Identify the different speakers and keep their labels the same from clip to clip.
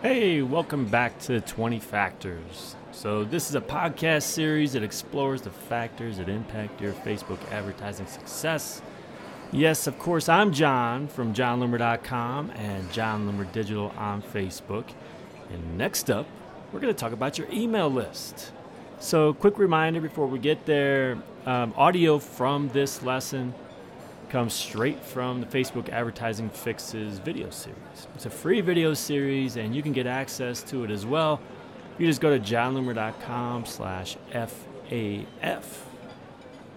Speaker 1: Hey, welcome back to 20 Factors. So, this is a podcast series that explores the factors that impact your Facebook advertising success. Yes, of course, I'm Jon from jonloomer.com and Jon Loomer Digital on Facebook. And next up, we're going to talk about your email list. So, quick reminder before we get there um, audio from this lesson comes straight from the Facebook Advertising Fixes video series. It's a free video series, and you can get access to it as well. You just go to jonloomer.com slash FAF.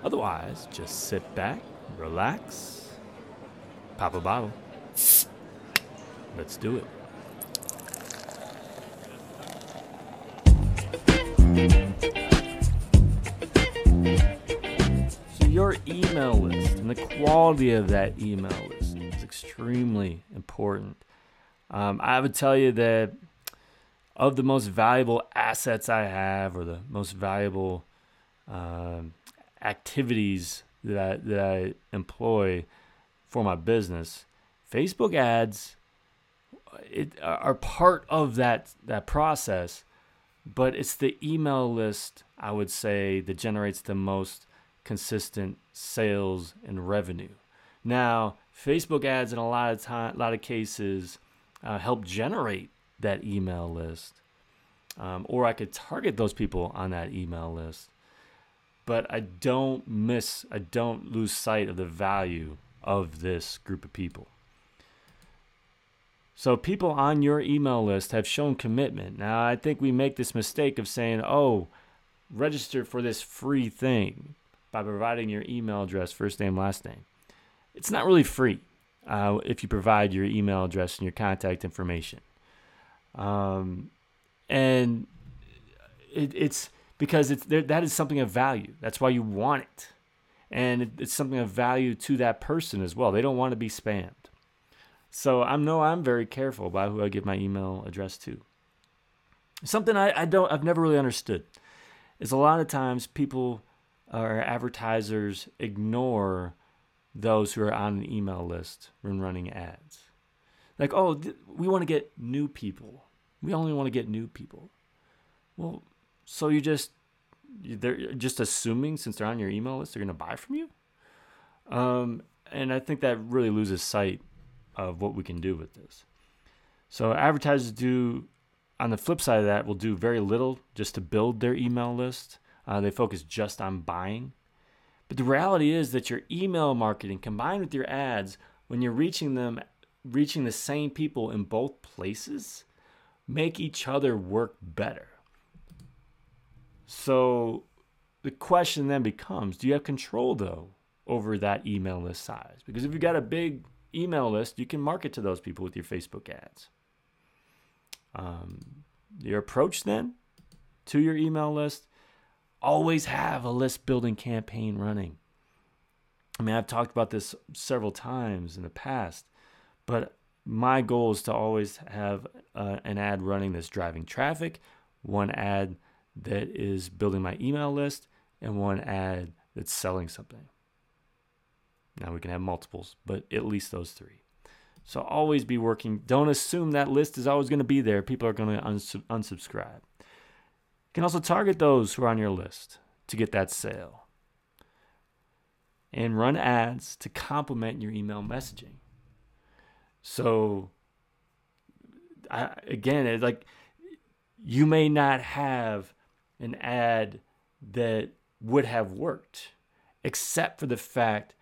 Speaker 1: Otherwise, just sit back, relax, pop a bottle. Let's do it. Email list and the quality of that email list is extremely important. Um, I would tell you that of the most valuable assets I have, or the most valuable um, activities that I, that I employ for my business, Facebook ads it, are part of that that process, but it's the email list I would say that generates the most consistent sales and revenue. Now, Facebook ads in a lot of time, a lot of cases, uh, help generate that email list, um, or I could target those people on that email list. But I don't miss, I don't lose sight of the value of this group of people. So people on your email list have shown commitment. Now, I think we make this mistake of saying, "Oh, register for this free thing by providing your email address, first name, last name." It's not really free uh, if you provide your email address and your contact information. Um, and it, it's because it's there, that is something of value. That's why you want it, and it, it's something of value to that person as well. They don't want to be spammed. So I know I'm very careful about who I give my email address to. Something I, I don't I've never really understood is a lot of times people or advertisers ignore those who are on an email list when running ads. Like, oh, th- we want to get new people. We only want to get new people. Well, so you just they're just assuming since they're on your email list they're going to buy from you. Um, and I think that really loses sight of what we can do with this. So advertisers do, on the flip side of that, will do very little just to build their email list. Uh, they focus just on buying. But the reality is that your email marketing combined with your ads, when you're reaching them, reaching the same people in both places, make each other work better. So the question then becomes do you have control though over that email list size? Because if you've got a big email list, you can market to those people with your Facebook ads. Um, your approach then to your email list always have a list building campaign running. I mean, I've talked about this several times in the past, but my goal is to always have uh, an ad running that's driving traffic, one ad that is building my email list, and one ad that's selling something. Now we can have multiples, but at least those three. So always be working. Don't assume that list is always going to be there. People are going to uns- unsubscribe. You can also target those who are on your list to get that sale. And run ads to complement your email messaging. So I, again, it's like you may not have an ad that would have worked except for the fact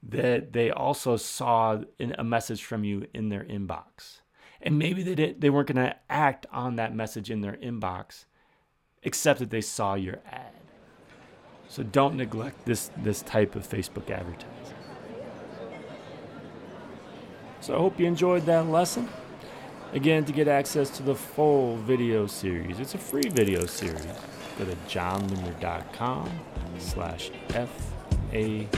Speaker 1: that they also saw a message from you in their inbox. And maybe they didn't, they weren't going to act on that message in their inbox except that they saw your ad. So don't neglect this this type of Facebook advertising. So I hope you enjoyed that lesson. Again, to get access to the full video series, it's a free video series. Go to jonloomer.com slash F-A-F.